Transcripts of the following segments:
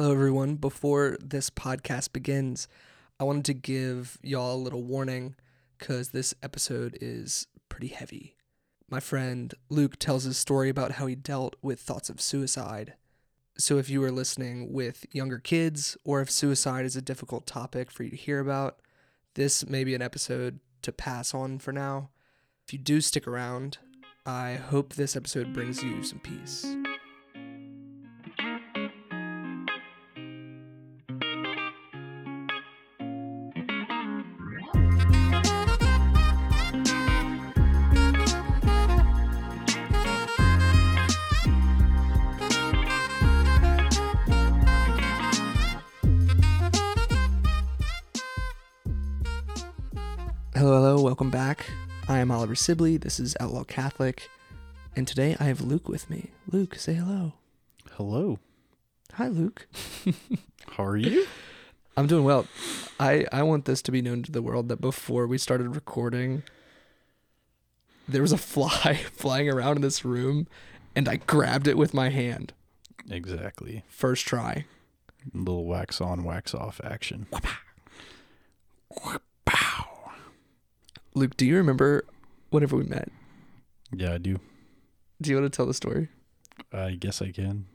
Hello, everyone. Before this podcast begins, I wanted to give y'all a little warning because this episode is pretty heavy. My friend Luke tells his story about how he dealt with thoughts of suicide. So, if you are listening with younger kids, or if suicide is a difficult topic for you to hear about, this may be an episode to pass on for now. If you do stick around, I hope this episode brings you some peace. Oliver Sibley. This is Outlaw Catholic. And today I have Luke with me. Luke, say hello. Hello. Hi, Luke. How are you? I'm doing well. I, I want this to be known to the world that before we started recording, there was a fly flying around in this room, and I grabbed it with my hand. exactly. First try. little wax on, wax off action. Luke, do you remember whenever we met? Yeah, I do. Do you want to tell the story? I guess I can.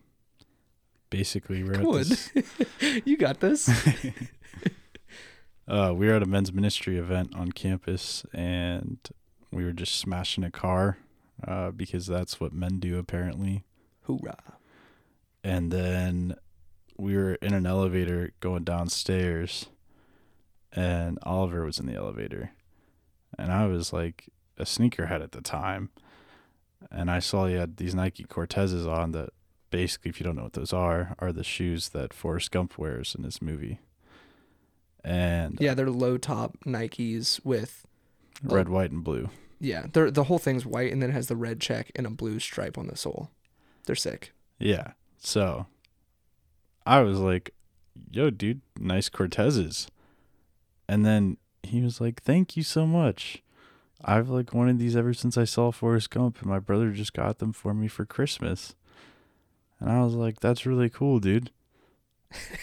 Basically, we're Come on. at this. you got this. Uh, we were at a men's ministry event on campus, and we were just smashing a car, uh, because that's what men do apparently. Hoorah. And then we were in an elevator going downstairs, and Oliver was in the elevator, and I was like a sneakerhead at the time, and I saw he had these Nike Cortezes on that basically, if you don't know what those are, are the shoes that Forrest Gump wears in this movie. And Yeah, uh, they're low top Nikes with red, white, and blue. yeah, they're the whole thing's white and then it has the red check and a blue stripe on the sole. They're sick. Yeah. So I was like, yo, dude, nice Cortezes. And then he was like, thank you so much. I've like wanted these ever since I saw Forrest Gump, and my brother just got them for me for Christmas. And I was like, that's really cool, dude.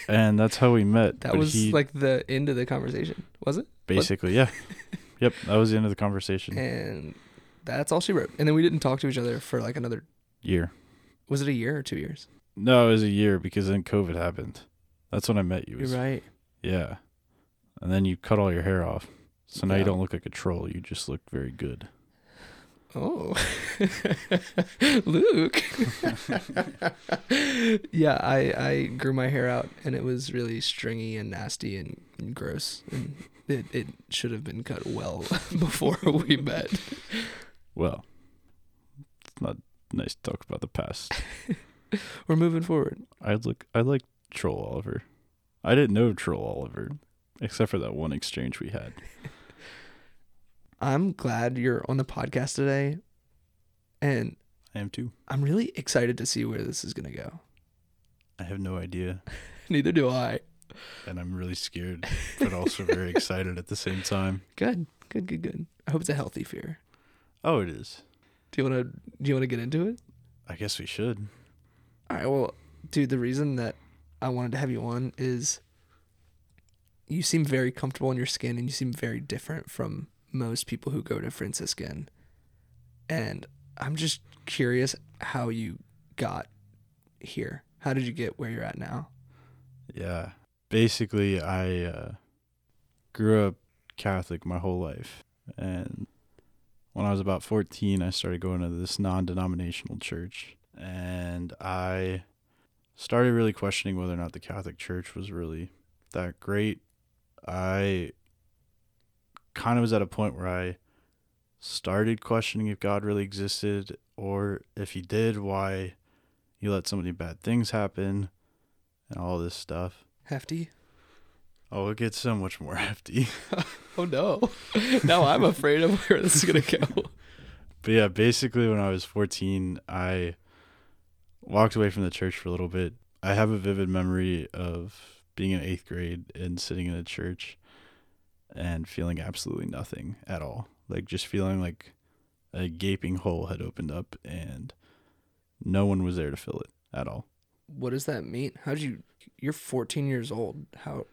and that's how we met. That But was he- like the end of the conversation, was it? basically, yeah. yep, that was the end of the conversation. And that's all she wrote. And then we didn't talk to each other for like another Year. was it a year or two years? No, it was a year because then COVID happened. That's when I met you. You're right. Yeah. And then you cut all your hair off. So now Yeah. you don't look like a troll. You just look very good. Oh, Luke. yeah, I I grew my hair out and it was really stringy and nasty and, and gross, and it it should have been cut well before we met. Well, it's not nice to talk about the past. We're moving forward. I look I like Troll Oliver. I didn't know Troll Oliver except for that one exchange we had. I'm glad you're on the podcast today, and I am too. I'm really excited to see where this is gonna go. I have no idea. Neither do I. And I'm really scared, but also very excited at the same time. Good, good, good, good. I hope it's a healthy fear. Oh, it is. Do you want to? Do you want to get into it? I guess we should. All right. Well, dude, the reason that I wanted to have you on is you seem very comfortable in your skin and you seem very different from most people who go to Franciscan. And I'm just curious how you got here. How did you get where you're at now? Yeah. Basically, I uh, grew up Catholic my whole life. And when I was about 14, I started going to this non denominational church. And I started really questioning whether or not the Catholic Church was really that great. I kind of was at a point where I started questioning if God really existed or if he did, why he let so many bad things happen and all this stuff. Hefty? Oh, it gets so much more hefty. Oh no. now I'm afraid of where this is going to go. But yeah, basically, when I was 14, I walked away from the church for a little bit. I have a vivid memory of being in eighth grade and sitting in a church and feeling absolutely nothing at all. Like, just feeling like a gaping hole had opened up and no one was there to fill it at all. What does that mean? How did you You're 14 years old. How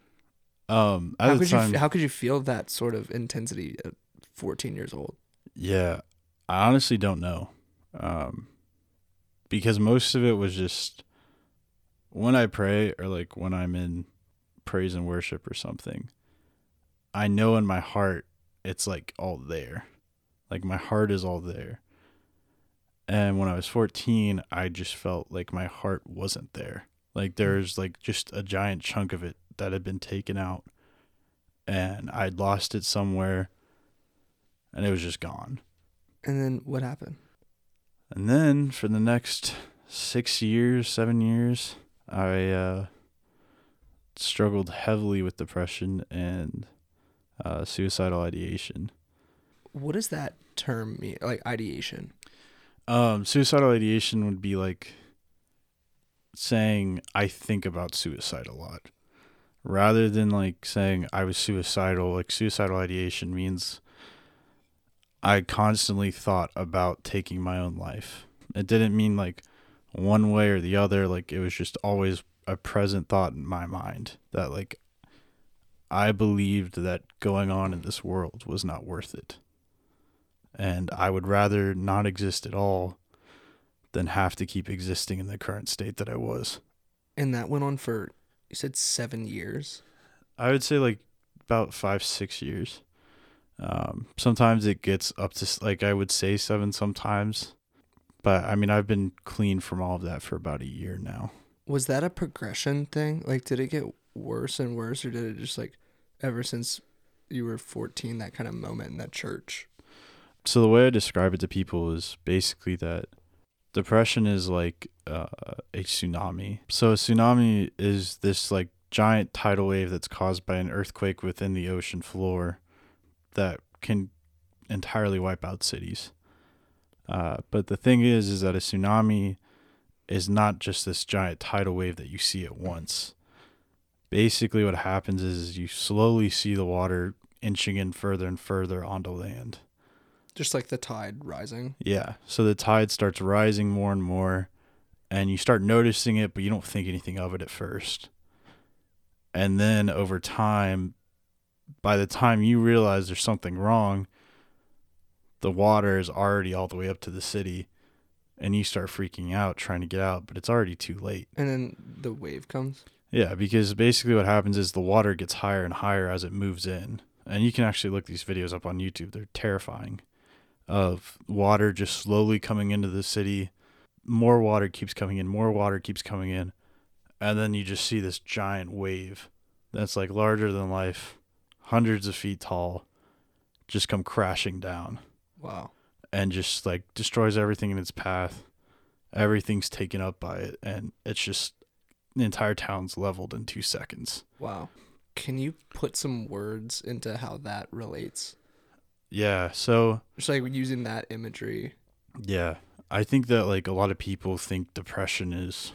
Um, at how could time, you how could you feel that sort of intensity at 14 years old? yeah, I honestly don't know. Um, because most of it was just when I pray or like when I'm in praise and worship or something, I know in my heart it's like all there. Like my heart is all there. And when I was 14, I just felt like my heart wasn't there. Like there's like just a giant chunk of it that had been taken out and I'd lost it somewhere and it was just gone. And then what happened? And then for the next six years, seven years, I uh, struggled heavily with depression and uh, suicidal ideation. What does that term mean? Like ideation. Um, suicidal ideation would be like saying I think about suicide a lot, rather than like saying I was suicidal. Like suicidal ideation means I constantly thought about taking my own life. It didn't mean like one way or the other. Like it was just always a present thought in my mind that like I believed that going on in this world was not worth it. And I would rather not exist at all than have to keep existing in the current state that I was. And that went on for you said 7 years. I would say like about five, six years. Um, sometimes it gets up to like I would say seven sometimes, but I mean I've been clean from all of that for about a year now. Was that a progression thing? Like did it get worse and worse or did it just like ever since you were 14 that kind of moment in that church? So the way I describe it to people is basically that depression is like uh, a tsunami. So a tsunami is this like giant tidal wave that's caused by an earthquake within the ocean floor that can entirely wipe out cities. Uh, but the thing is, is that a tsunami is not just this giant tidal wave that you see at once. Basically, what happens is you slowly see the water inching in further and further onto land. Just like the tide rising. Yeah. So the tide starts rising more and more, and you start noticing it, but you don't think anything of it at first. And then over time, by the time you realize there's something wrong, the water is already all the way up to the city, and you start freaking out trying to get out, but it's already too late. And then the wave comes. Yeah, because basically what happens is the water gets higher and higher as it moves in. And you can actually look these videos up on YouTube. They're terrifying. Of water just slowly coming into the city. More water keeps coming in, more water keeps coming in. And then you just see this giant wave that's like larger than life, hundreds of feet tall, just come crashing down Wow. and just like destroys everything in its path. Everything's taken up by it, and it's just the entire town's leveled in two seconds. Wow. Can you put some words into how that relates? Yeah, so Just like using that imagery. yeah, I think that like a lot of people think depression is,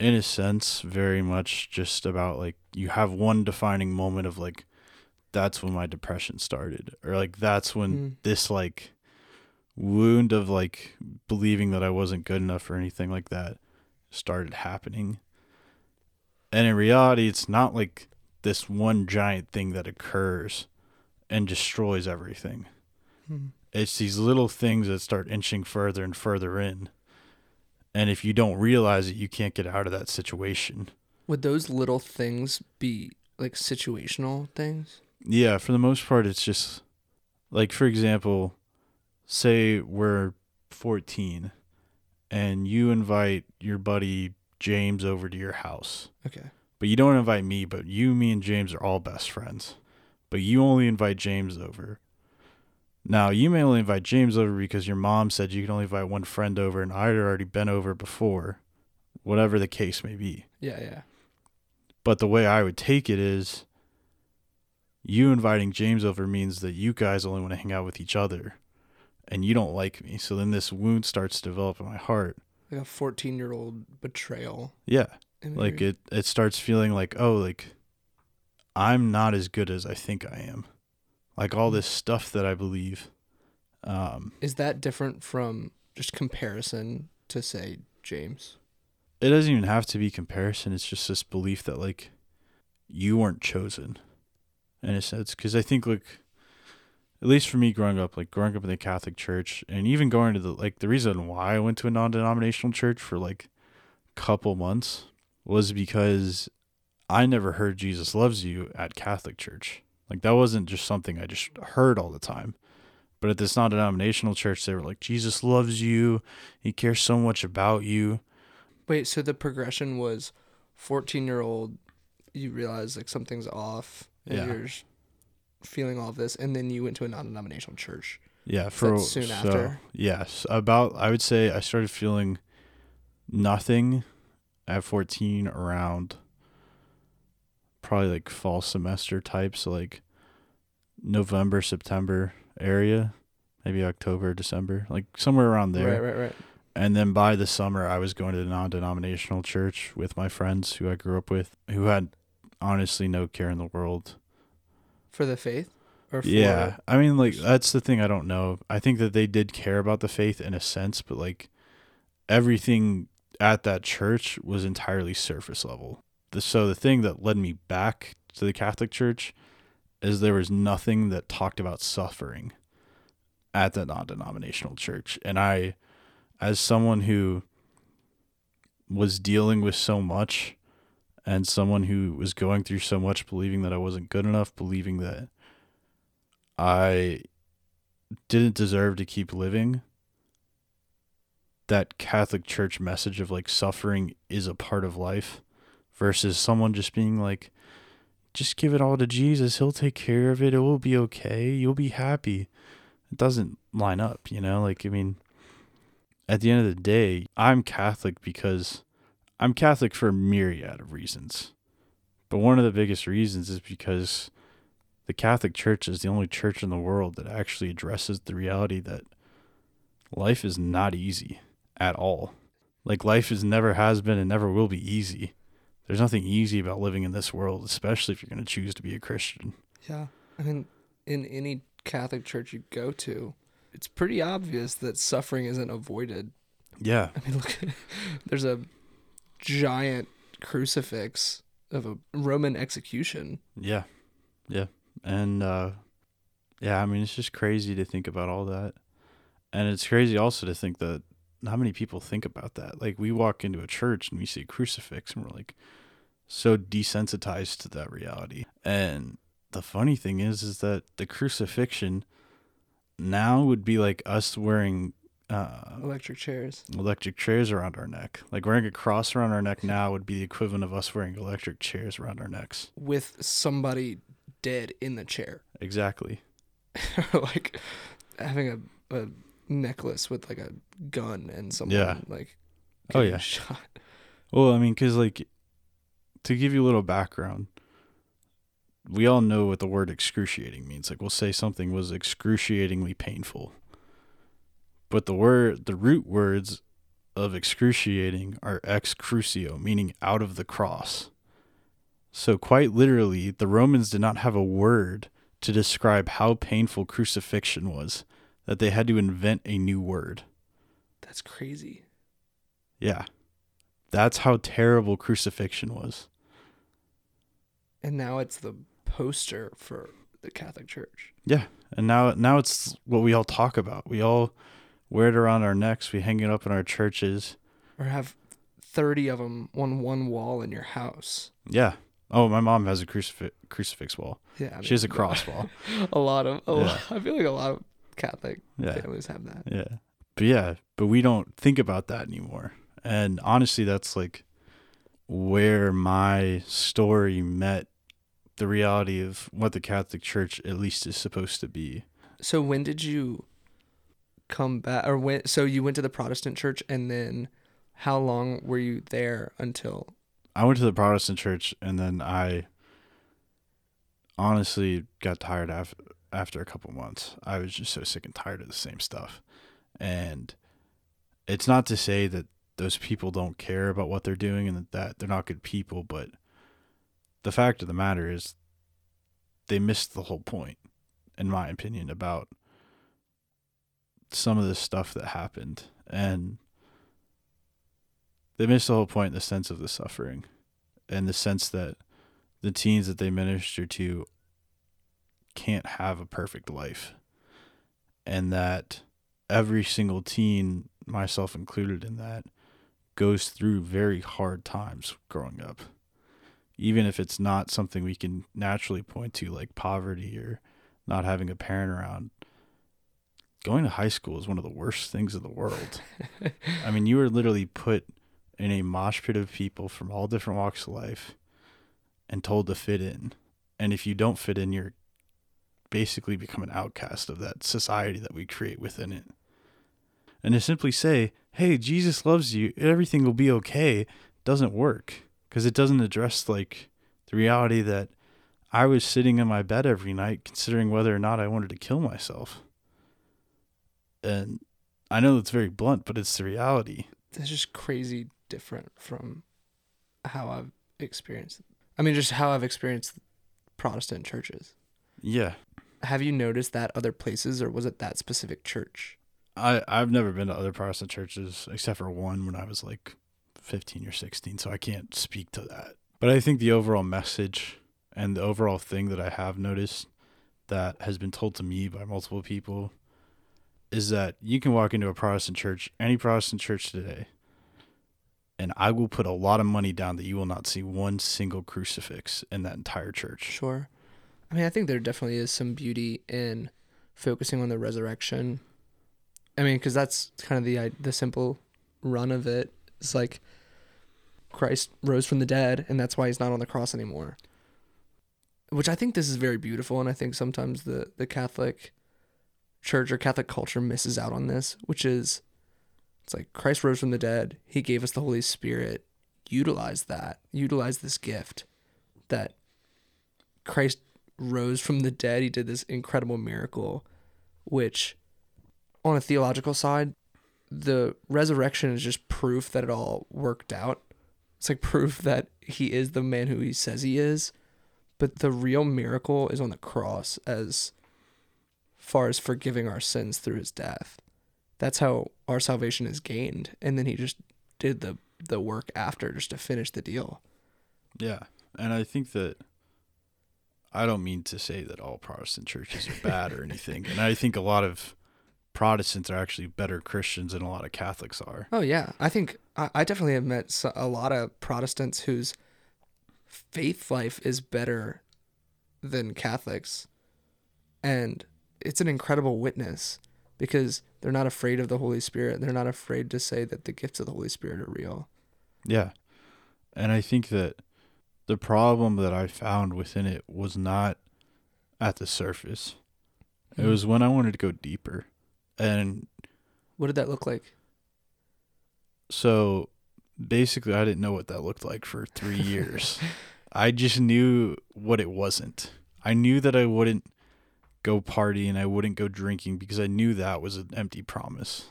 in a sense, very much just about like you have one defining moment of like, that's when my depression started, or like that's when Mm. this like wound of like believing that I wasn't good enough or anything like that started happening. And in reality, it's not like this one giant thing that occurs and destroys everything. Hmm. It's these little things that start inching further and further in. And if you don't realize it, you can't get out of that situation. Would those little things be like situational things? Yeah, for the most part, it's just like, for example, say we're 14 and you invite your buddy James over to your house, Okay. but you don't invite me, but you, me, and James are all best friends, but you only invite James over. Now, you may only invite James over because your mom said you can only invite one friend over, and I'd already been over before, whatever the case may be. Yeah, yeah. But the way I would take it is you inviting James over means that you guys only want to hang out with each other and you don't like me. So then this wound starts to develop in my heart. Like a 14 year old betrayal. Yeah. Like it it starts feeling like, oh, like I'm not as good as I think I am. Like all this stuff that I believe. Um Is that different from just comparison to say James? it doesn't even have to be comparison. It's just this belief that like you weren't chosen in a sense. Because I think like at least for me growing up, like growing up in the Catholic Church, and even going to the like the reason why I went to a non-denominational church for like a couple months was because I never heard Jesus loves you at Catholic Church. Like that wasn't just something I just heard all the time. But at this non-denominational church, they were like, Jesus loves you. He cares so much about you. Wait, so the progression was 14 year old, you realize like something's off, Yeah. you're feeling all of this, and then you went to a non denominational church. Yeah, for soon so, after? Yes, about I would say I started feeling nothing at 14 around probably like fall semester type, so like November, September area, maybe October, December, like somewhere around there. Right, right, right. And then by the summer, I was going to the non-denominational church with my friends who I grew up with, who had honestly no care in the world For the faith? Or for, yeah, I mean, like that's the thing I don't know. I think that they did care about the faith in a sense, but like everything at that church was entirely surface level. The, so the thing that led me back to the Catholic Church is there was nothing that talked about suffering at the non-denominational church, and I, as someone who was dealing with so much, and someone who was going through so much, believing that I wasn't good enough, believing that I didn't deserve to keep living. That Catholic Church message of like suffering is a part of life versus someone just being like, just give it all to Jesus. He'll take care of it. It will be okay. You'll be happy. It doesn't line up, you know? Like, I mean, at the end of the day, I'm Catholic because I'm Catholic for a myriad of reasons. But one of the biggest reasons is because the Catholic Church is the only church in the world that actually addresses the reality that life is not easy at all. Like life is never has been and never will be easy. There's nothing easy about living in this world, especially if you're going to choose to be a Christian. Yeah. I mean, in any Catholic church you go to, it's pretty obvious that suffering isn't avoided. Yeah. I mean, look, there's a giant crucifix of a Roman execution. Yeah. Yeah. And uh yeah, I mean it's just crazy to think about all that. And it's crazy also to think that not many people think about that. Like we walk into a church and we see a crucifix and we're like so desensitized to that reality. And the funny thing is is that the crucifixion now would be like us wearing uh Electric chairs. electric chairs around our neck. Like wearing a cross around our neck now would be the equivalent of us wearing electric chairs around our necks. with somebody dead in the chair. Exactly. like having a, a necklace with like a gun and someone Yeah. like Oh, yeah. shot. Well, I mean, because, like, to give you a little background, we all know what the word excruciating means. Like, we'll say something was excruciatingly painful. But the word, the root words of excruciating are ex crucio, meaning out of the cross. So, quite literally, the Romans did not have a word to describe how painful crucifixion was, that they had to invent a new word. That's crazy. Yeah. That's how terrible crucifixion was. And now it's the poster for the Catholic Church. Yeah, and now now it's what we all talk about. We all wear it around our necks. We hang it up in our churches. Or have 30 of them on one wall in your house. Yeah. Oh, my mom has a crucifix crucifix wall. Yeah. I She has a cross wall. A lot of, a Yeah. lot, I feel like a lot of Catholic Yeah. families have that. Yeah. But yeah, but we don't think about that anymore. And honestly, that's like where my story met the reality of what the Catholic Church at least is supposed to be. So when did you come back or when so you went to the Protestant church and then how long were you there until I went to the Protestant church and then I honestly got tired after after a couple months. I was just so sick and tired of the same stuff. And it's not to say that those people don't care about what they're doing and that they're not good people, but the fact of the matter is they missed the whole point, in my opinion, about some of the stuff that happened. And they miss the whole point in the sense of the suffering and the sense that the teens that they minister to can't have a perfect life and that every single teen myself included in that goes through very hard times growing up even if it's not something we can naturally point to like poverty or not having a parent around going to high school is one of the worst things in the world. I mean you were literally put in a mosh pit of people from all different walks of life and told to fit in. And if you don't fit in you're basically become an outcast of that society that we create within it. And to simply say hey jesus loves you everything will be okay doesn't work because it doesn't address like the reality that I was sitting in my bed every night considering whether or not I wanted to kill myself. And I know it's very blunt, but it's the reality. It's just crazy different from how I've experienced. I mean, just how I've experienced Protestant churches. Yeah. Have you noticed that other places, or was it that specific church? I I've never been to other Protestant churches except for one when I was like 15 or 16, so I can't speak to that. But I think the overall message and the overall thing that I have noticed that has been told to me by multiple people is that you can walk into a Protestant church, any Protestant church today, and I will put a lot of money down that you will not see one single crucifix in that entire church. Sure. I mean, I think there definitely is some beauty in focusing on the resurrection. I mean, because that's kind of the the simple run of it. It's like Christ rose from the dead, and that's why he's not on the cross anymore. Which I think this is very beautiful, and I think sometimes the the Catholic Church or Catholic culture misses out on this, which is it's like Christ rose from the dead, he gave us the Holy Spirit, utilize that, utilize this gift that Christ rose from the dead, he did this incredible miracle, which on a theological side, the resurrection is just proof that it all worked out. It's like proof that he is the man who he says he is. But the real miracle is on the cross as far as forgiving our sins through his death. That's how our salvation is gained. And then he just did the the work after just to finish the deal. Yeah. And I think that I don't mean to say that all Protestant churches are bad or anything. And I think a lot of Protestants are actually better Christians than a lot of Catholics are. Oh yeah, I think I, I definitely have met a lot of Protestants whose faith life is better than Catholics, and it's an incredible witness because they're not afraid of the Holy Spirit. They're not afraid to say that the gifts of the Holy Spirit are real. Yeah, and I think that the problem that I found within it was not at the surface. It hmm. was when I wanted to go deeper. And what did that look like? So basically, I didn't know what that looked like for three years. I just knew what it wasn't. I knew that I wouldn't go party and I wouldn't go drinking because I knew that was an empty promise.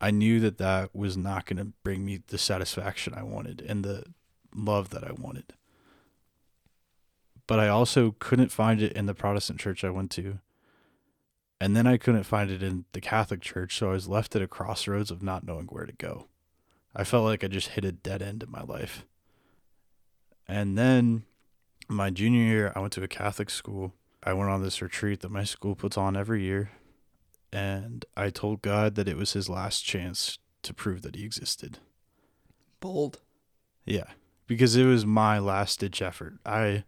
I knew that that was not going to bring me the satisfaction I wanted and the love that I wanted. But I also couldn't find it in the Protestant church I went to. And then I couldn't find it in the Catholic Church, so I was left at a crossroads of not knowing where to go. I felt like I just hit a dead end in my life. And then my junior year, I went to a Catholic school. I went on this retreat that my school puts on every year. And I told God that it was his last chance to prove that he existed. Bold. Yeah, because it was my last ditch effort. I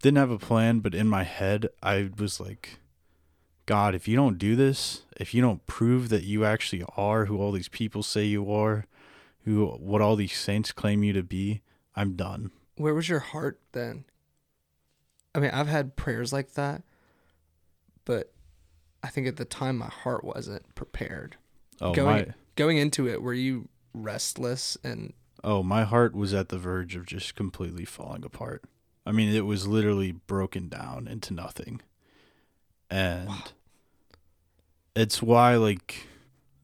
didn't have a plan, but in my head, I was like, God, if you don't do this, if you don't prove that you actually are who all these people say you are, who what all these saints claim you to be, I'm done. Where was your heart then? I mean, I've had prayers like that, but I think at the time my heart wasn't prepared. Oh, going my, going into it, were you restless and Oh, my heart was at the verge of just completely falling apart. I mean, it was literally broken down into nothing. And wow it's why like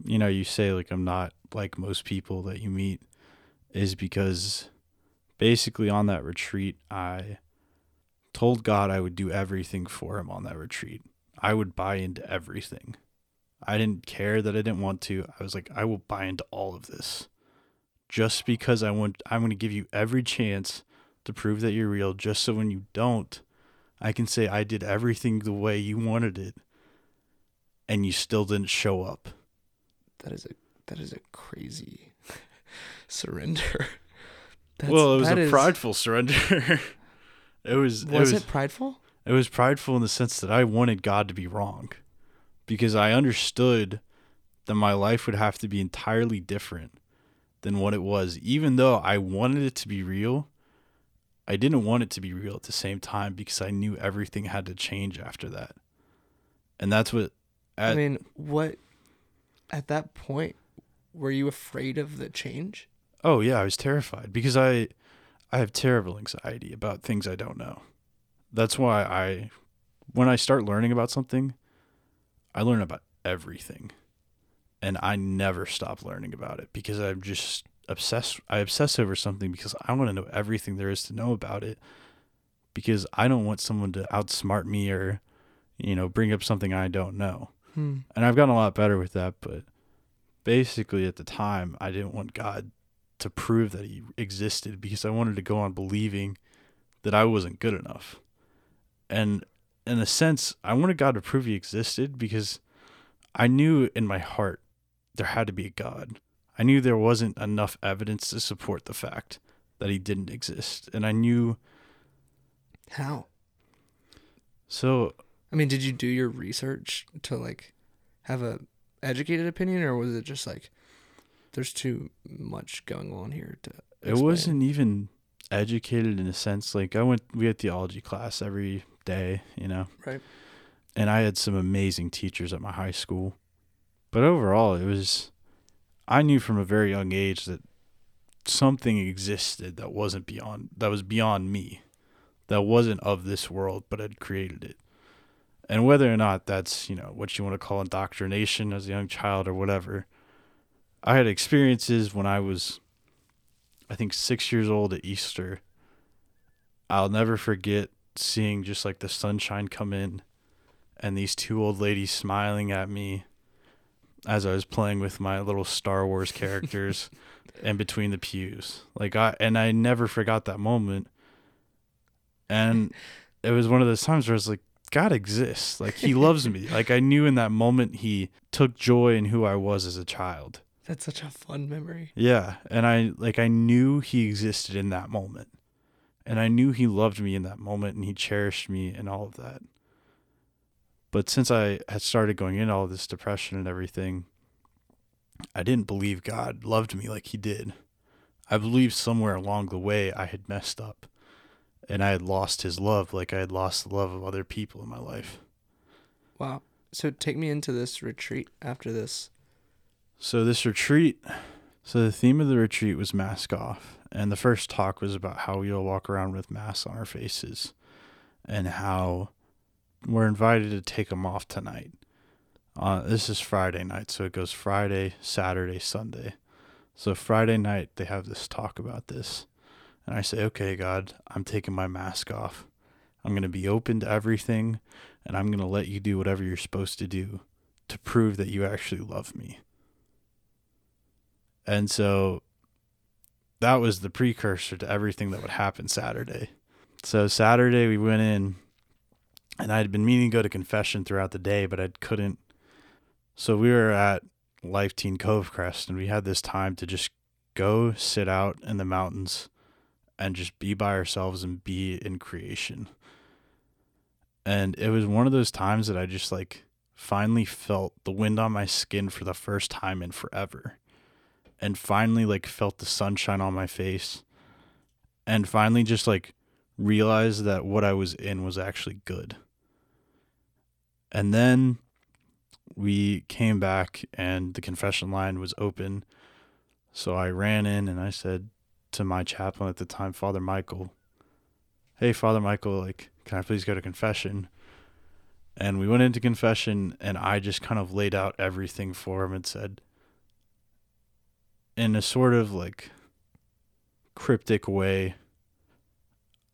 you know you say like i'm not like most people that you meet is because basically on that retreat i told god i would do everything for him on that retreat i would buy into everything I didn't care that I didn't want to. I was like, I will buy into all of this. Just because I want I'm going to give you every chance to prove that you're real just so when you don't, I can say I did everything the way you wanted it and you still didn't show up. That is a that is a crazy surrender. That's, well, it was a is- prideful surrender. it was Was it was it prideful? It was prideful in the sense that I wanted God to be wrong because I understood that my life would have to be entirely different than what it was. Even though I wanted it to be real, I didn't want it to be real at the same time because I knew everything had to change after that. And that's what I mean, what at that point were you afraid of the change? Oh yeah, I was terrified because I I have terrible anxiety about things I don't know. That's why I when I start learning about something, I learn about everything. And I never stop learning about it because I'm just obsessed I obsess over something because I want to know everything there is to know about it because I don't want someone to outsmart me or you know, bring up something I don't know. Hmm. And I've gotten a lot better with that, but basically at the time I didn't want God to prove that he existed because I wanted to go on believing that I wasn't good enough. And in a sense, I wanted God to prove he existed because I knew in my heart there had to be a God. I knew there wasn't enough evidence to support the fact that he didn't exist. And I knew How? so I mean, did you do your research to like have a educated opinion, or was it just like there's too much going on here to? it wasn't even educated in a sense like i went we had theology class every day you know Right. and i had some amazing teachers at my high school but overall it was i knew from a very young age that something existed that wasn't beyond that was beyond me that wasn't of this world but had created it and whether or not that's you know what you want to call indoctrination as a young child or whatever i had experiences when i was I think six years old at Easter. I'll never forget seeing just like the sunshine come in and these two old ladies smiling at me as I was playing with my little Star Wars characters in between the pews. Like I and I never forgot that moment. And it was one of those times where I was like, God exists. Like he loves me. Like I knew in that moment he took joy in who I was as a child. That's such a fun memory. Yeah, and I like I knew he existed in that moment. And I knew he loved me in that moment and he cherished me and all of that. But since I had started going into all this depression and everything, I didn't believe God loved me like he did. I believed somewhere along the way I had messed up and I had lost his love like I had lost the love of other people in my life. Wow. So take me into this retreat after this. So this retreat, so the theme of the retreat was mask off, and the first talk was about how we all walk around with masks on our faces, and how we're invited to take them off tonight. Uh, this is Friday night, so it goes Friday, Saturday, Sunday. So Friday night they have this talk about this, and I say, "Okay, God, I'm taking my mask off. I'm going to be open to everything, and I'm going to let you do whatever you're supposed to do to prove that you actually love me." And so that was the precursor to everything that would happen Saturday. So Saturday we went in and I had been meaning to go to confession throughout the day, but I couldn't. So we were at Life Teen Covecrest and we had this time to just go sit out in the mountains and just be by ourselves and be in creation. And it was one of those times that I just like finally felt the wind on my skin for the first time in forever and finally like felt the sunshine on my face and finally just like realized that what I was in was actually good. And then we came back and the confession line was open. So I ran in and I said to my chaplain at the time, Father Michael, Hey, Father Michael, like, can I please go to confession? And we went into confession and I just kind of laid out everything for him and said, in a sort of like cryptic way,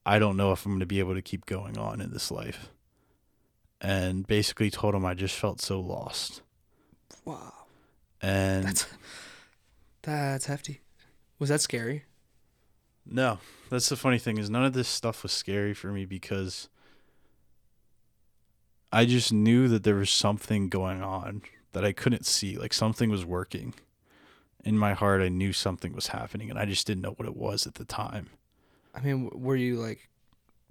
I don't know if I'm going to be able to keep going on in this life. And basically told him I just felt so lost. Wow. And That's that's hefty. Was that scary? no, that's the funny thing is none of this stuff was scary for me because I just knew that there was something going on that I couldn't see. Like something was working. In my heart, I knew something was happening, and I just didn't know what it was at the time. I mean, were you like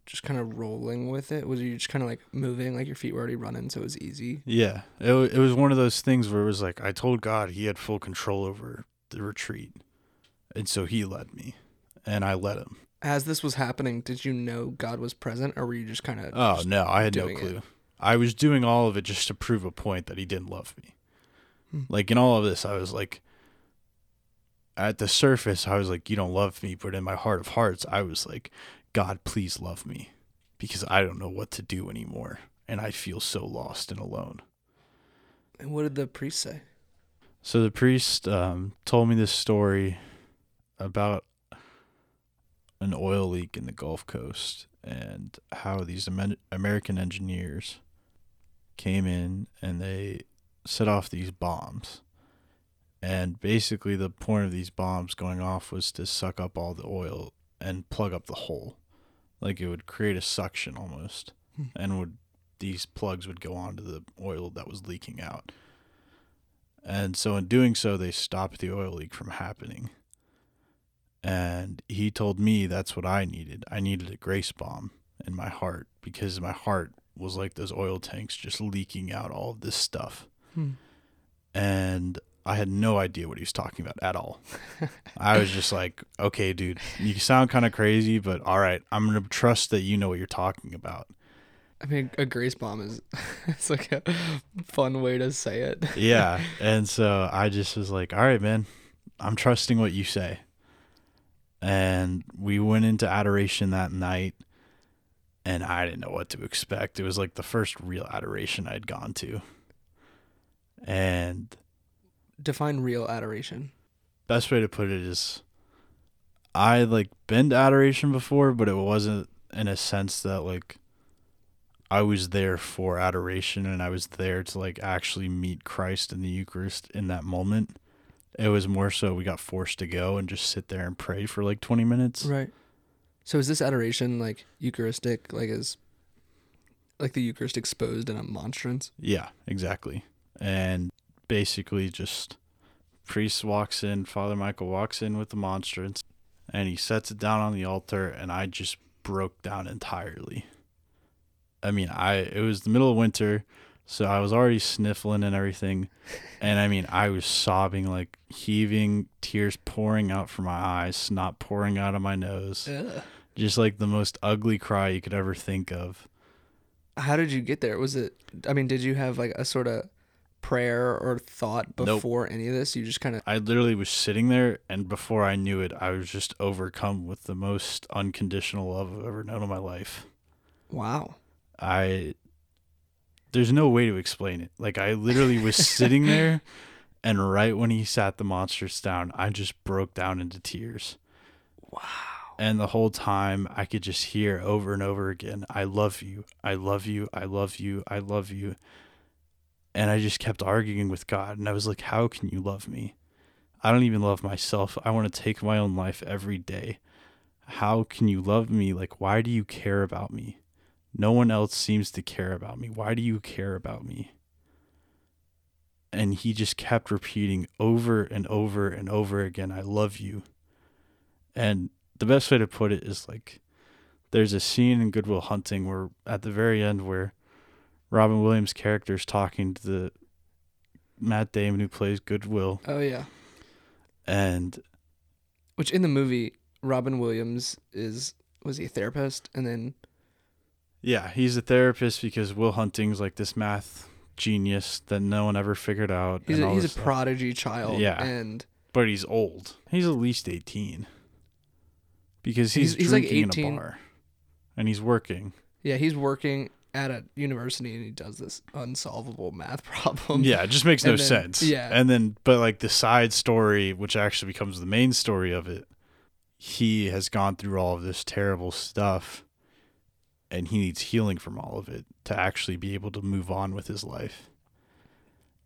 just kind of rolling with it? Was you just kind of like moving, like your feet were already running, so it was easy? Yeah, it it was one of those things where it was like I told God He had full control over the retreat, and so He led me, and I led Him. As this was happening, did you know God was present, or were you just kind of? Oh no, I had no doing it. clue. I was doing all of it just to prove a point that He didn't love me. Hmm. Like in all of this, I was like, at the surface, I was like, "You don't love me," but in my heart of hearts, I was like, "God, please love me," because I don't know what to do anymore, and I feel so lost and alone. And what did the priest say? So the priest um, told me this story about an oil leak in the Gulf Coast and how these American engineers came in and they set off these bombs. And basically, the point of these bombs going off was to suck up all the oil and plug up the hole. Like it would create a suction almost. Hmm. And would these plugs would go onto the oil that was leaking out. And so, in doing so, they stopped the oil leak from happening. And he told me that's what I needed. I needed a grace bomb in my heart because my heart was like those oil tanks just leaking out all of this stuff. Hmm. And I had no idea what he was talking about at all. I was just like, okay, dude, you sound kind of crazy, but all right, I'm going to trust that you know what you're talking about. I mean, a grace bomb is it's like a fun way to say it. yeah. And so I just was like, all right, man, I'm trusting what you say. And we went into adoration that night, and I didn't know what to expect. It was like the first real adoration I'd gone to. And Define real adoration. best way to put it is I like been to adoration before, but it wasn't in a sense that like I was there for adoration and I was there to like actually meet Christ in the Eucharist in that moment. It was more so we got forced to go and just sit there and pray for like 20 minutes. Right. So is this adoration like Eucharistic, like is like the Eucharist exposed in a monstrance? Yeah, exactly. And basically just priest walks in, Father Michael walks in with the monstrance and he sets it down on the altar and I just broke down entirely. I mean, I it was the middle of winter, so I was already sniffling and everything. And I mean, I was sobbing like heaving, tears pouring out from my eyes, snot pouring out of my nose. Ugh. Just like the most ugly cry you could ever think of. How did you get there? Was it I mean, did you have like a sort of prayer or thought Nope. before any of this? You just kind of I literally was sitting there, and before I knew it, I was just overcome with the most unconditional love I've ever known in my life. wow. I, there's no way to explain it. Like, I literally was sitting there, and right when he sat the monstrance down, I just broke down into tears. Wow. And the whole time, I could just hear over and over again, I love you. I love you. I love you. I love you. And I just kept arguing with God. And I was like, How can you love me? I don't even love myself. I want to take my own life every day. How can you love me? Like, why do you care about me? No one else seems to care about me. Why do you care about me? And he just kept repeating over and over and over again, I love you. And the best way to put it is like there's a scene in Good Will Hunting where at the very end where Robin Williams' character is talking to the Matt Damon who plays Goodwill Oh yeah. and Which in the movie Robin Williams is was he a therapist and then yeah, he's a therapist because Will Hunting's like this math genius that no one ever figured out. he's a, he's a prodigy child Yeah. and but he's old. He's at least 18. Because he's, He's- he's like drinking 18. in a bar and he's working. yeah, he's working at a university and he does this unsolvable math problem. Yeah, it just makes no then- sense. yeah. And then, but like the side story, which actually becomes the main story of it, he has gone through all of this terrible stuff and he needs healing from all of it to actually be able to move on with his life.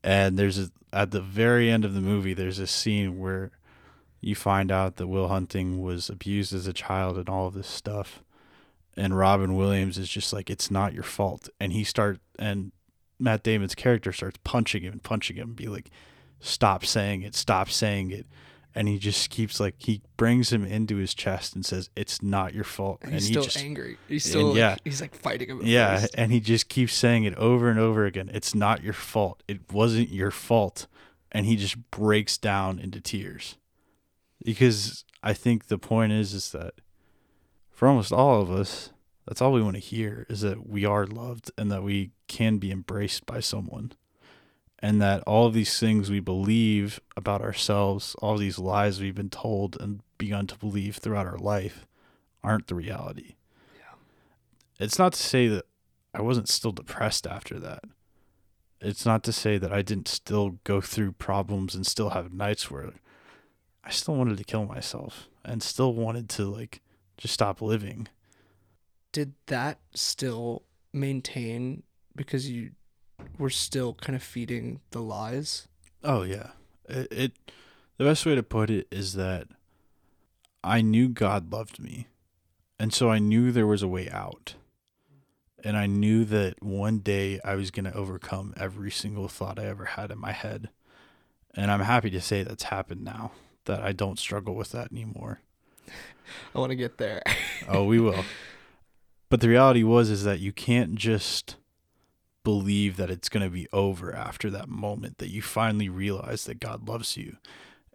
And there's a, at the very end of the movie, there's a scene where you find out that Will Hunting was abused as a child and all of this stuff. And Robin Williams is just like, it's not your fault. And he start and Matt Damon's character starts punching him and punching him and be like, stop saying it, stop saying it. And he just keeps like he brings him into his chest and says, "It's not your fault." And he's he still just angry. He's still like, yeah. he's like fighting him. yeah, first. and he just keeps saying it over and over again. It's not your fault. It wasn't your fault. And he just breaks down into tears. Because I think the point is is that for almost all of us, that's all we want to hear is that we are loved and that we can be embraced by someone. And that all of these things we believe about ourselves, all these lies we've been told and begun to believe throughout our life aren't the reality. Yeah. It's not to say that I wasn't still depressed after that. It's not to say that I didn't still go through problems and still have nights where I still wanted to kill myself and still wanted to like just stop living. Did that still maintain because you were still kind of feeding the lies? Oh yeah. It, it the best way to put it is that I knew God loved me. And so I knew there was a way out. And I knew that one day I was going to overcome every single thought I ever had in my head. And I'm happy to say that's happened now, that I don't struggle with that anymore. I want to get there. oh, we will. But the reality was is that you can't just believe that it's going to be over after that moment that you finally realize that God loves you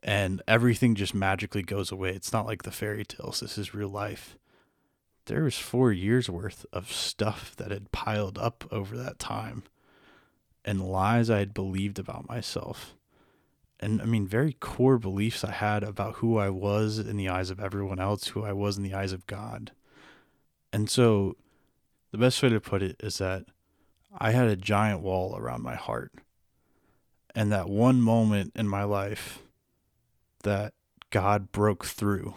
and everything just magically goes away. It's not like the fairy tales. This is real life. There was 4 years worth of stuff that had piled up over that time and lies I had believed about myself. And I mean, very core beliefs I had about who I was in the eyes of everyone else, who I was in the eyes of God. And so, the best way to put it is that I had a giant wall around my heart. And that one moment in my life that God broke through.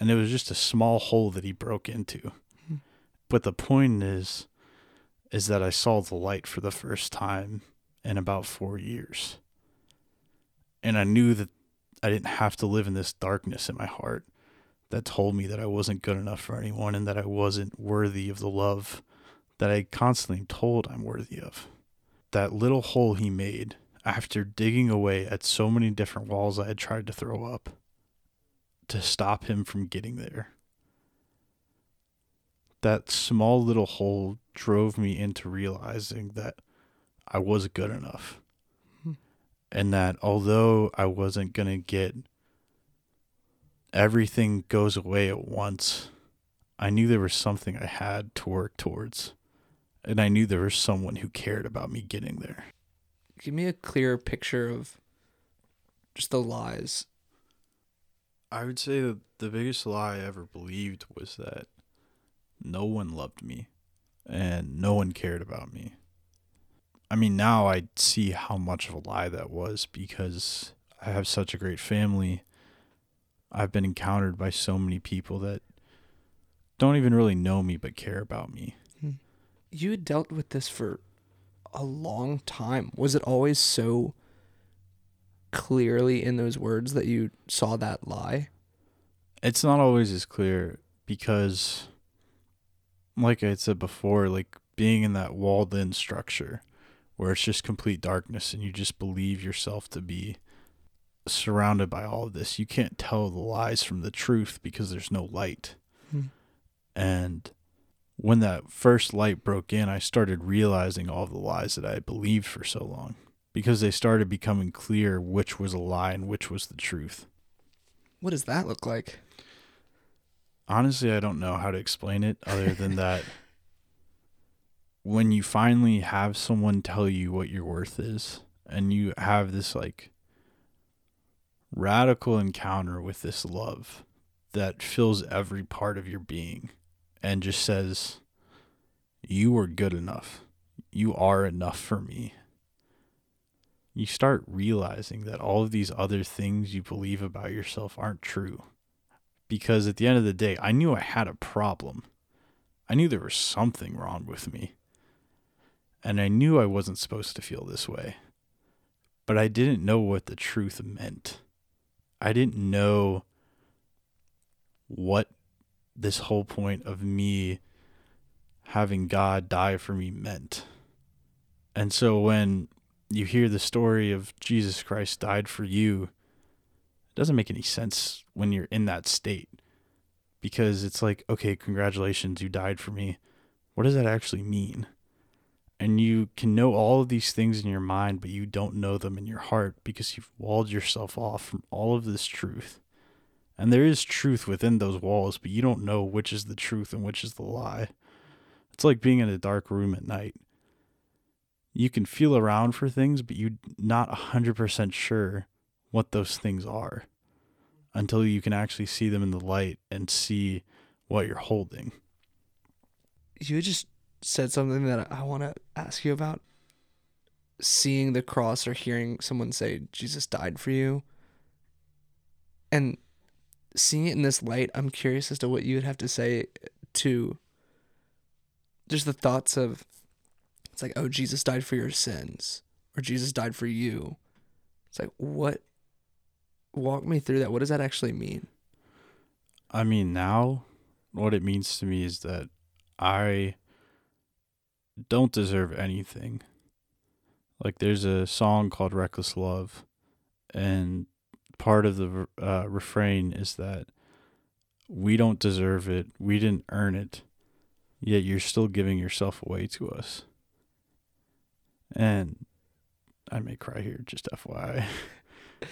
And it was just a small hole that he broke into. Hmm. But the point is is that I saw the light for the first time in about 4 years. And I knew that I didn't have to live in this darkness in my heart that told me that I wasn't good enough for anyone and that I wasn't worthy of the love that I constantly told I'm worthy of. That little hole he made after digging away at so many different walls I had tried to throw up to stop him from getting there. That small little hole drove me into realizing that I was good enough. And that although I wasn't going to get everything goes away at once, I knew there was something I had to work towards. And I knew there was someone who cared about me getting there. Give me a clear picture of just the lies. I would say that the biggest lie I ever believed was that no one loved me and no one cared about me. I mean, now I see how much of a lie that was because I have such a great family. I've been encountered by so many people that don't even really know me but care about me. Hmm. You had dealt with this for a long time. Was it always so clearly in those words that you saw that lie? It's not always as clear because, like I said before, like being in that walled in structure where it's just complete darkness and you just believe yourself to be surrounded by all of this. You can't tell the lies from the truth because there's no light. Hmm. And when that first light broke in, I started realizing all the lies that I had believed for so long because they started becoming clear which was a lie and which was the truth. What does that look like? Honestly, I don't know how to explain it other than that when you finally have someone tell you what your worth is and you have this like radical encounter with this love that fills every part of your being and just says you are good enough. You are enough for me. You start realizing that all of these other things you believe about yourself aren't true because at the end of the day, I knew I had a problem. I knew there was something wrong with me. And I knew I wasn't supposed to feel this way. but I didn't know what the truth meant. I didn't know what this whole point of me having God die for me meant. And so when you hear the story of Jesus Christ died for you, it doesn't make any sense when you're in that state because it's like, okay, congratulations, you died for me. What does that actually mean? And you can know all of these things in your mind, but you don't know them in your heart because you've walled yourself off from all of this truth. And there is truth within those walls, but you don't know which is the truth and which is the lie. It's like being in a dark room at night. You can feel around for things, but you're not 100% sure what those things are until you can actually see them in the light and see what you're holding. You just said something that I want to ask you about. Seeing the cross or hearing someone say Jesus died for you. And seeing it in this light, I'm curious as to what you would have to say to just the thoughts of it's like, oh, Jesus died for your sins, or Jesus died for you. It's like, what? Walk me through that. What does that actually mean? I mean, now what it means to me is that I don't deserve anything. Like, there's a song called Reckless Love, and part of the uh, refrain is that we don't deserve it, we didn't earn it, yet you're still giving yourself away to us. And I may cry here, just FYI.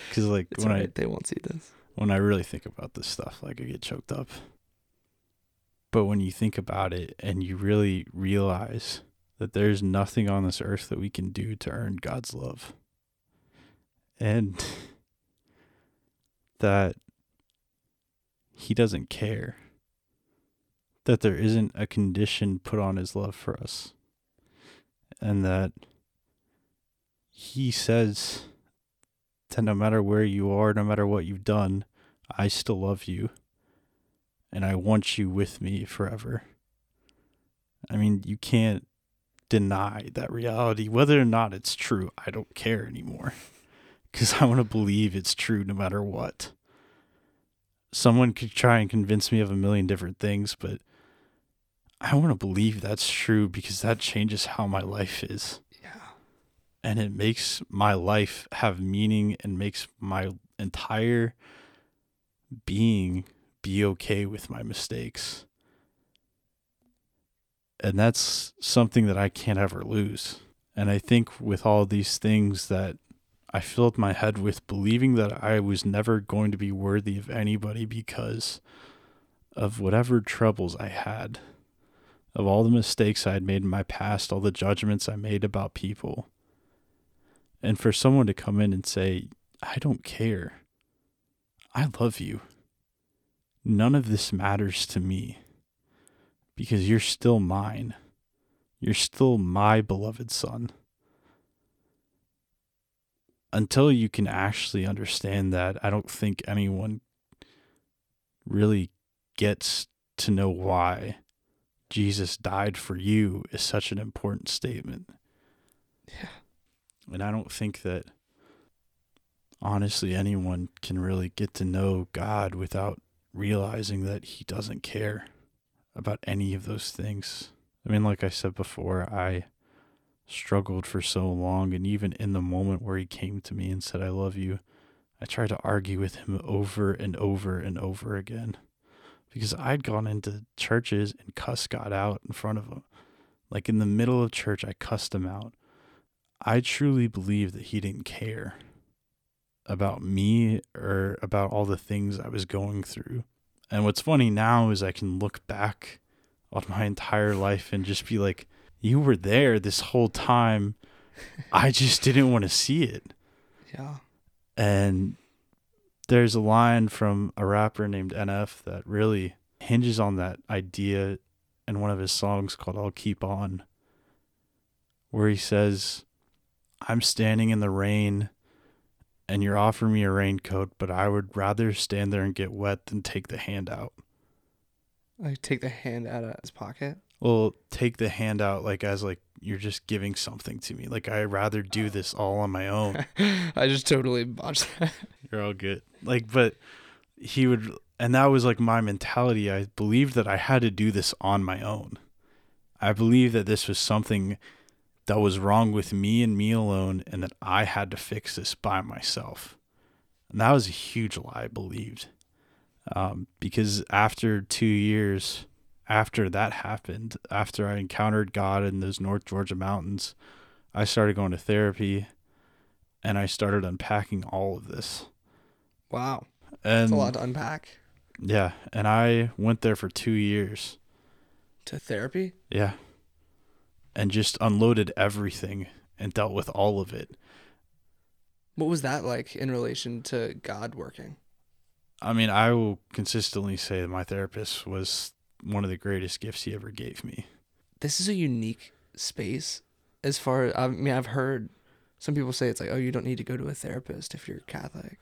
Because, like, It's when I they won't see this. when I really think about this stuff, like I get choked up. But when you think about it and you really realize that there's nothing on this earth that we can do to earn God's love, and that He doesn't care, that there isn't a condition put on His love for us, and that He says that no matter where you are, no matter what you've done, I still love you. And I want you with me forever. I mean, you can't deny that reality. Whether or not it's true, I don't care anymore because I want to believe it's true no matter what. Someone could try and convince me of a million different things, but I want to believe that's true because that changes how my life is Yeah. and it makes my life have meaning and makes my entire being be okay with my mistakes. And that's something that I can't ever lose. And I think with all these things that I filled my head with believing that I was never going to be worthy of anybody because of whatever troubles I had, of all the mistakes I had made in my past, all the judgments I made about people. And for someone to come in and say, I don't care. I love you. None of this matters to me because you're still mine. You're still my beloved son. Until you can actually understand that, I don't think anyone really gets to know why Jesus died for you is such an important statement. Yeah. And I don't think that honestly anyone can really get to know God without realizing that he doesn't care about any of those things. I mean, like I said before, I struggled for so long, and even in the moment where he came to me and said, I love you, I tried to argue with him over and over and over again because I'd gone into churches and cussed God out in front of him. Like in the middle of church, I cussed him out. I truly believe that he didn't care about me or about all the things I was going through. And what's funny now is I can look back on my entire life and just be like, you were there this whole time. I just didn't want to see it. Yeah. And there's a line from a rapper named NF that really hinges on that idea in one of his songs called I'll Keep On, where he says, I'm standing in the rain and you're offering me a raincoat, but I would rather stand there and get wet than take the hand out. Like take the hand out of his pocket. well, take the hand out like as like you're just giving something to me. Like I'd rather do oh. this all on my own. I just totally botched that. You're all good. Like, but he would, and that was like my mentality. I believed that I had to do this on my own. I believed that this was something that was wrong with me and me alone, and that I had to fix this by myself. And that was a huge lie I believed. Um, because after two years, after that happened, after I encountered God in those North Georgia mountains, I started going to therapy and I started unpacking all of this. Wow. And It's a lot to unpack. yeah, and I went there for 2 years. To therapy? Yeah. And just unloaded everything and dealt with all of it. What was that like in relation to God working? I mean, I will consistently say that my therapist was one of the greatest gifts he ever gave me. This is a unique space as far I mean I've heard some people say it's like oh you don't need to go to a therapist if you're Catholic.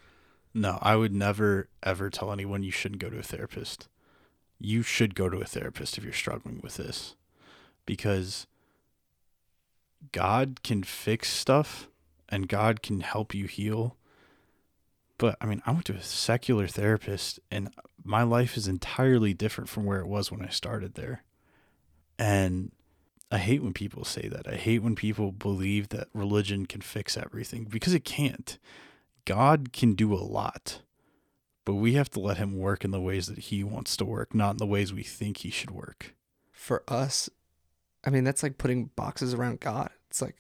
No, I would never ever tell anyone you shouldn't go to a therapist. You should go to a therapist if you're struggling with this because God can fix stuff and God can help you heal. But I mean, I went to a secular therapist and my life is entirely different from where it was when I started there. And I hate when people say that. I hate when people believe that religion can fix everything because it can't. God can do a lot, but we have to let him work in the ways that he wants to work, not in the ways we think he should work. For us, I mean that's like putting boxes around God. It's like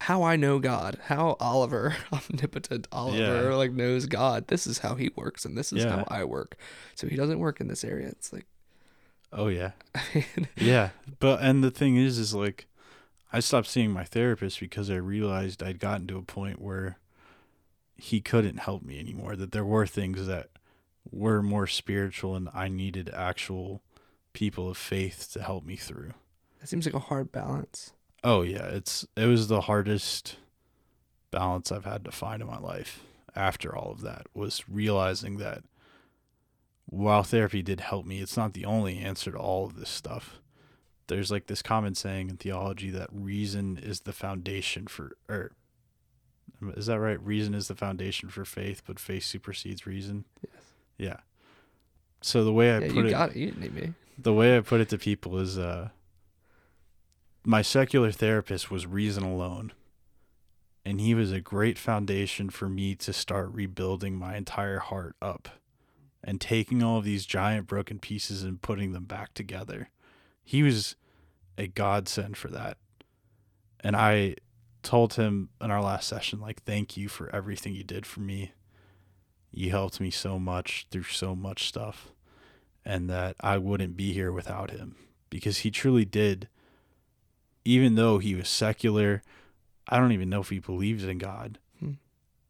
how I know God, how Oliver, omnipotent Oliver, Yeah. like knows God. This is how he works and this is Yeah. how I work. So he doesn't work in this area. It's like Oh yeah. I mean, Yeah. But and the thing is is like I stopped seeing my therapist because I realized I'd gotten to a point where he couldn't help me anymore. That there were things that were more spiritual and I needed actual people of faith to help me through. That seems like a hard balance. Oh yeah, it's it was the hardest balance I've had to find in my life after all of that was realizing that while therapy did help me, it's not the only answer to all of this stuff. There's like this common saying in theology that reason is the foundation for or is that right? Reason is the foundation for faith, but faith supersedes reason. Yes. Yeah. So the way I yeah, put you it got it. You didn't need me. the way I put it to people is uh my secular therapist was reason alone. And he was a great foundation for me to start rebuilding my entire heart up and taking all of these giant broken pieces and putting them back together. He was a godsend for that. And I told him in our last session, like, thank you for everything you did for me. You helped me so much through so much stuff and that I wouldn't be here without him because he truly did. Even though he was secular, I don't even know if he believes in God. Hmm.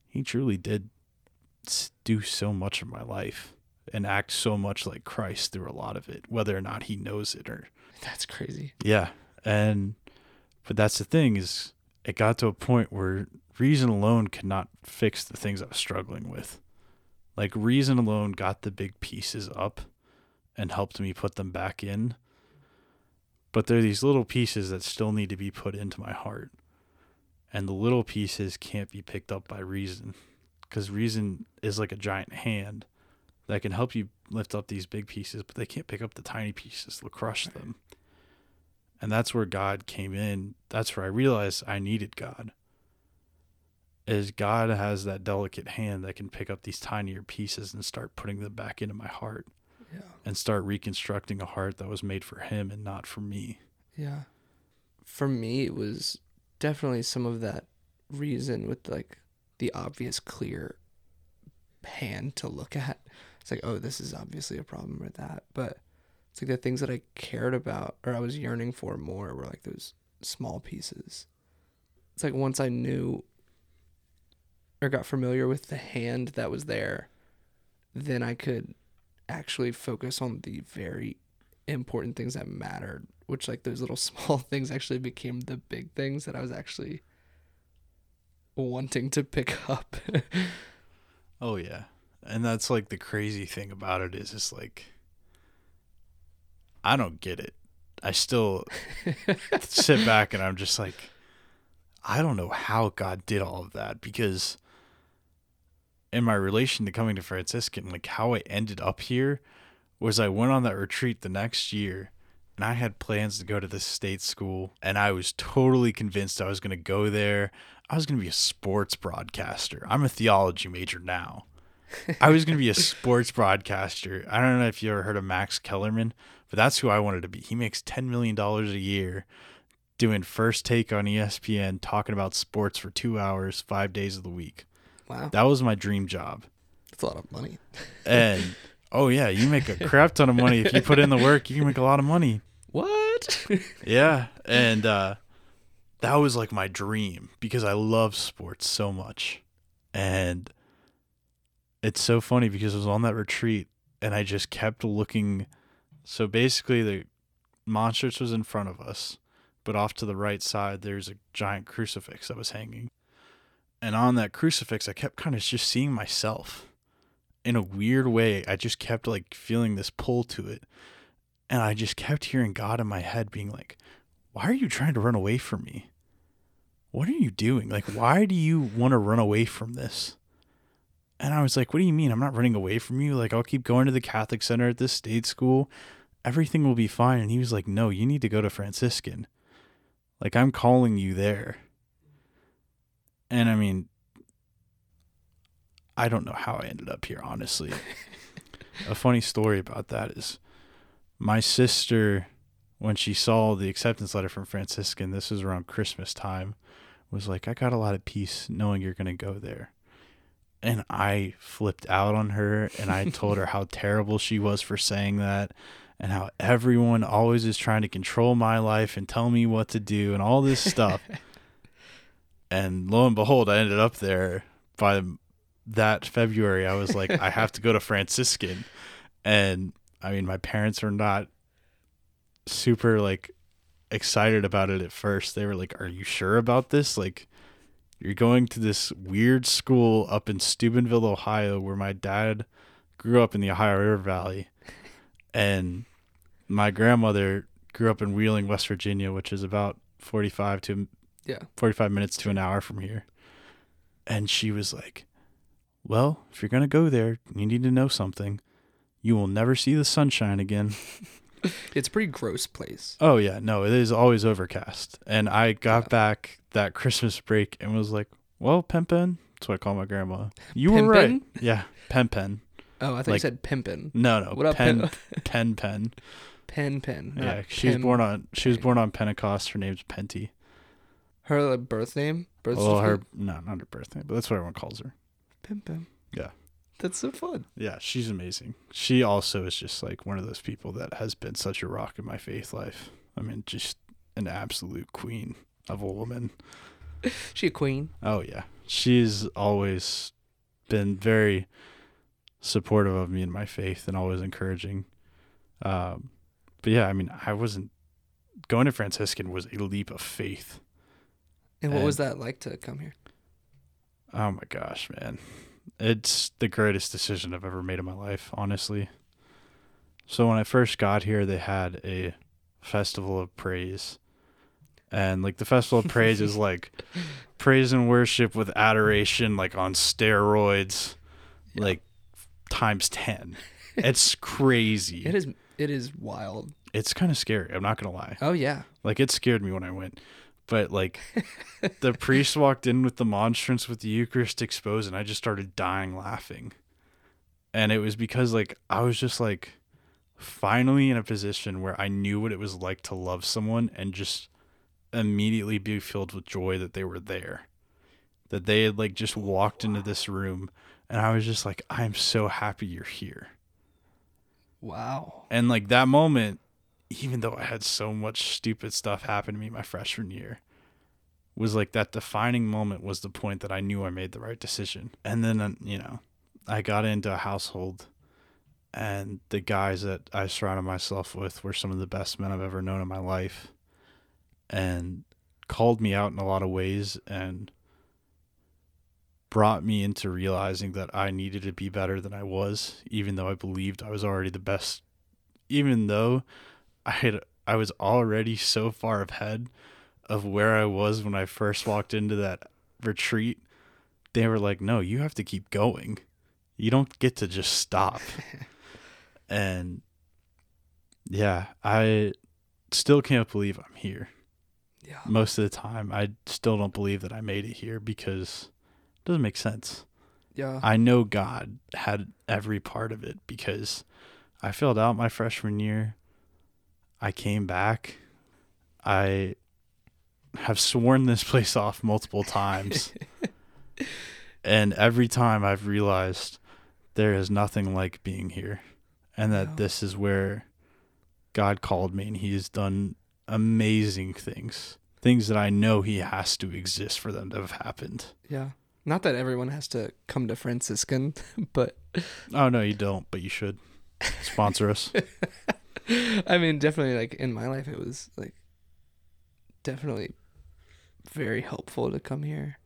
He truly did do so much of my life and act so much like Christ through a lot of it, whether or not he knows it or That's crazy. yeah. And but that's the thing is it got to a point where reason alone could not fix the things I was struggling with. Like reason alone got the big pieces up and helped me put them back in. But there are these little pieces that still need to be put into my heart. And the little pieces can't be picked up by reason because reason is like a giant hand that can help you lift up these big pieces, but they can't pick up the tiny pieces. They'll crush them. And that's where God came in. That's where I realized I needed God. Is God has that delicate hand that can pick up these tinier pieces and start putting them back into my heart Yeah. and start reconstructing a heart that was made for him and not for me. Yeah. For me, it was definitely some of that reason with like the obvious clear hand to look at. It's like, oh, this is obviously a problem with that. But it's like the things that I cared about or I was yearning for more were like those small pieces. It's like once I knew or got familiar with the hand that was there, then I could actually focus on the very important things that mattered, which like those little small things actually became the big things that I was actually wanting to pick up. Oh yeah. And that's like the crazy thing about it is it's like I don't get it. I still sit back and I'm just like, I don't know how God did all of that because in my relation to coming to Franciscan, like how I ended up here was I went on that retreat the next year and I had plans to go to this state school and I was totally convinced I was going to go there. I was going to be a sports broadcaster. I'm a theology major now. I was going to be a sports broadcaster. I don't know if you ever heard of Max Kellerman, but that's who I wanted to be. He makes $10 million a year doing first take on ESPN, talking about sports for two hours, five days of the week. Wow. That was my dream job. That's a lot of money. And oh, yeah, you make a crap ton of money. If you put in the work, you can make a lot of money. What? Yeah. And uh, that was like my dream because I love sports so much. And it's so funny because I was on that retreat and I just kept looking. So basically, the monstrance was in front of us, but off to the right side, there's a giant crucifix that was hanging. And on that crucifix, I kept kind of just seeing myself in a weird way. I just kept like feeling this pull to it. And I just kept hearing God in my head being like, Why are you trying to run away from me? What are you doing? Like, why do you want to run away from this? And I was like, What do you mean? I'm not running away from you. Like, I'll keep going to the Catholic Center at this state school. Everything will be fine. And he was like, No, you need to go to Franciscan. Like, I'm calling you there. And I mean, I don't know how I ended up here, honestly. a funny story about that is my sister, when she saw the acceptance letter from Franciscan, this was around Christmas time, was like, I got a lot of peace knowing you're going to go there. And I flipped out on her and I told her how terrible she was for saying that and how everyone always is trying to control my life and tell me what to do and all this stuff. and lo and behold, I ended up there by that February. I was like, I have to go to Franciscan. And I mean, my parents are not super like excited about it at first. They were like, Are you sure about this? Like, you're going to this weird school up in Steubenville, Ohio, where my dad grew up in the Ohio River Valley. And my grandmother grew up in Wheeling, West Virginia, which is about 45 to Yeah. 45 minutes to an hour from here. And she was like, Well, if you're going to go there, you need to know something. You will never see the sunshine again. It's a pretty gross place. Oh, yeah. No, it is always overcast. And I got Yeah. back that Christmas break and was like, Well, Pen Pen. That's what I call my grandma. You were right. Yeah. Pen Pen. Oh, I thought you Like- said pimpin. No, no. What up, Pen Pen? Pen Pen. Pen Pen. not Yeah. She was born on she was born on Pentecost. Her name's Penty. Her like, birth name. Birth Well, her no, not her birth name, but that's what everyone calls her. Pim Pim. Yeah. That's so fun. Yeah, she's amazing. She also is just like one of those people that has been such a rock in my faith life. I mean, just an absolute queen of a woman. She a queen. Oh yeah, she's always been very supportive of me in my faith and always encouraging. Um, but yeah, I mean, I wasn't going to Franciscan was a leap of faith. And what And- was that like to come here? Oh my gosh, man. It's the greatest decision I've ever made in my life, honestly. So when I first got here, they had a festival of praise. And like the festival of praise is like praise and worship with adoration like on steroids Yeah. like times 10. It's crazy. It is. It is wild. It's kind of scary, I'm not going to lie. Oh yeah. Like it scared me when I went. But like the priest walked in with the monstrance with the Eucharist exposed and I just started dying laughing. And it was because like I was just like finally in a position where I knew what it was like to love someone and just immediately be filled with joy that they were there. That they had like just walked into this room and I was just like I'm so happy you're here. Wow. And like that moment, even though I had so much stupid stuff happen to me my freshman year, was like that defining moment was the point that I knew I made the right decision. And then, uh, you know, I got into a household and the guys that I surrounded myself with were some of the best men I've ever known in my life and called me out in a lot of ways and brought me into realizing that I needed to be better than I was, even though I believed I was already the best. Even though I had I was already so far ahead of where I was when I first walked into that retreat. They were like, "No, you have to keep going. You don't get to just stop." and yeah, I still can't believe I'm here. Yeah. Most of the time, I still don't believe that I made it here because it doesn't make sense. Yeah. I know God had every part of it because I filled out my freshman year. I came back. I have sworn this place off multiple times. and every time I've realized there is nothing like being here and that Yeah. this is where God called me and he has done amazing things. Things that I know he has to exist for them to have happened. yeah. Not that everyone has to come to Franciscan, but Oh no, you don't, but you should. Sponsor us. I mean, definitely like in my life, it was like definitely very helpful to come here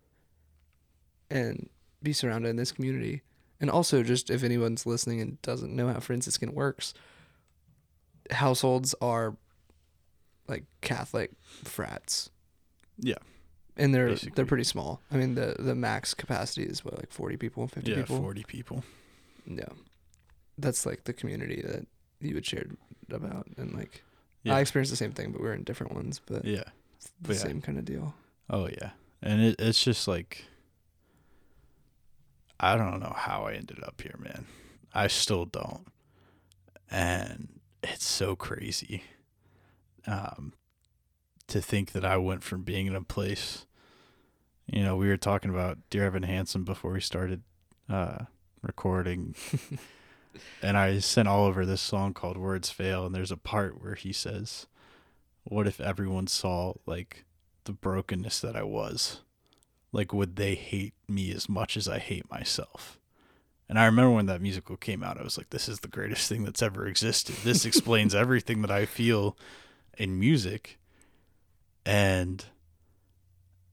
and be surrounded in this community. And also, just if anyone's listening and doesn't know how Franciscan works, households are like Catholic frats. Yeah. And they're Basically. they're pretty small. I mean the the max capacity is what like 40 people, 50 Yeah, people. 40 people. Yeah. That's like the community that you had shared about and like Yeah. I experienced the same thing but we are in different ones, but yeah. the yeah. same kind of deal. Oh yeah. And it, it's just like I don't know how I ended up here, man. I still don't. And it's so crazy. Um to think that I went from being in a place you know, we were talking about Dear Evan Hansen before we started uh recording and I sent Oliver this song called Words Fail and there's a part where he says, What if everyone saw like the brokenness that I was? Like would they hate me as much as I hate myself? And I remember when that musical came out, I was like, This is the greatest thing that's ever existed. This explains everything that I feel in music. And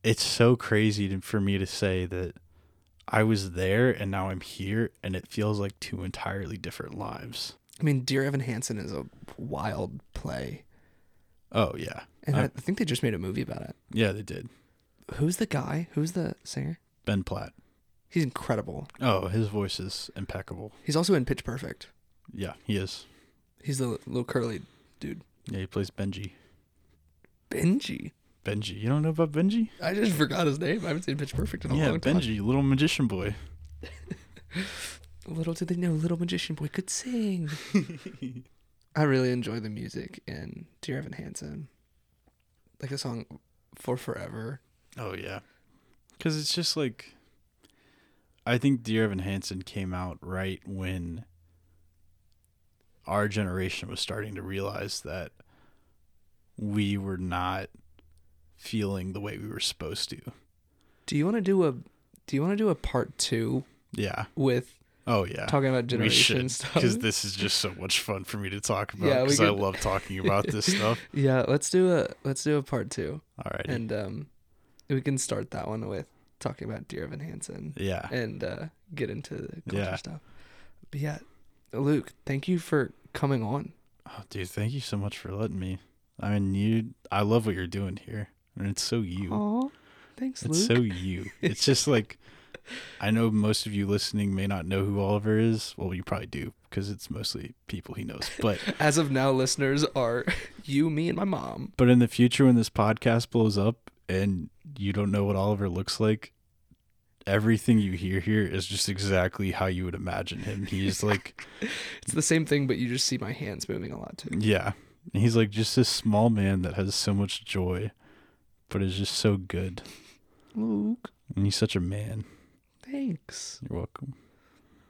it's so crazy to, for me to say that I was there and now I'm here and it feels like two entirely different lives. I mean, Dear Evan Hansen is a wild play. Oh yeah. And I- I, think they just made a movie about it. Yeah, they did. Who's the guy? Who's the singer? Ben Platt. He's incredible. Oh, his voice is impeccable. He's also in Pitch Perfect. Yeah, he is. He's the little curly dude. Yeah, he plays Benji. Benji. Benji. You don't know about Benji? I just forgot his name. I haven't seen Pitch Perfect in a yeah, long time. Yeah, Benji, little magician boy. Little did they know, Little Magician Boy could sing. I really enjoy the music in Dear Evan Hansen. Like the song For Forever. Oh yeah, because it's just like, I think Dear Evan Hansen came out right when our generation was starting to realize that we were not feeling the way we were supposed to. Do you want to do a do you want to do a part 2 Yeah. with Oh yeah. talking about generation stuff? because this is just so much fun for me to talk about Yeah, we because I love talking about this stuff. yeah, let's do a let's do a part 2 All right. and um we can start that one with talking about Dear Evan Hansen yeah. and uh get into the culture Yeah. stuff. But yeah, Luke, thank you for coming on. Oh, dude, thank you so much for letting me. I mean, you. I love what you're doing here, and it's so you. Aw, thanks, It's Luke. so you. It's just like I know most of you listening may not know who Oliver is. Well, you probably do because it's mostly people he knows. But As of now, listeners are you, me, and my mom. but in the future when this podcast blows up and you don't know what Oliver looks like, everything you hear here is just exactly how you would imagine him. He's like It's the same thing, but you just see my hands moving a lot too. yeah. He's like just this small man that has so much joy, but it's just so good. Luke, And he's such a man. thanks, You're welcome.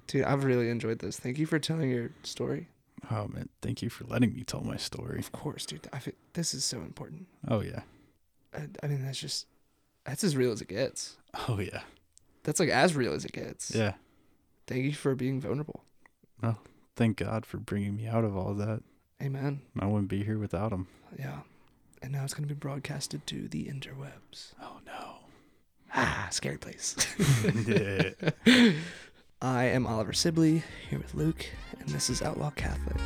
dude. I've really enjoyed this. Thank you for telling your story. Oh man, thank you for letting me tell my story. Of course, dude. I feel, this is so important. Oh yeah. I, I mean, that's just that's as real as it gets. Oh yeah. That's like as real as it gets. Yeah. Thank you for being vulnerable. Oh, thank God for bringing me out of all that. Amen. I wouldn't be here without him. Yeah. And now it's gonna be broadcasted to the interwebs. Oh no. Ah, scary place. I am Oliver Sibley here with Luke, and this is Outlaw Catholic.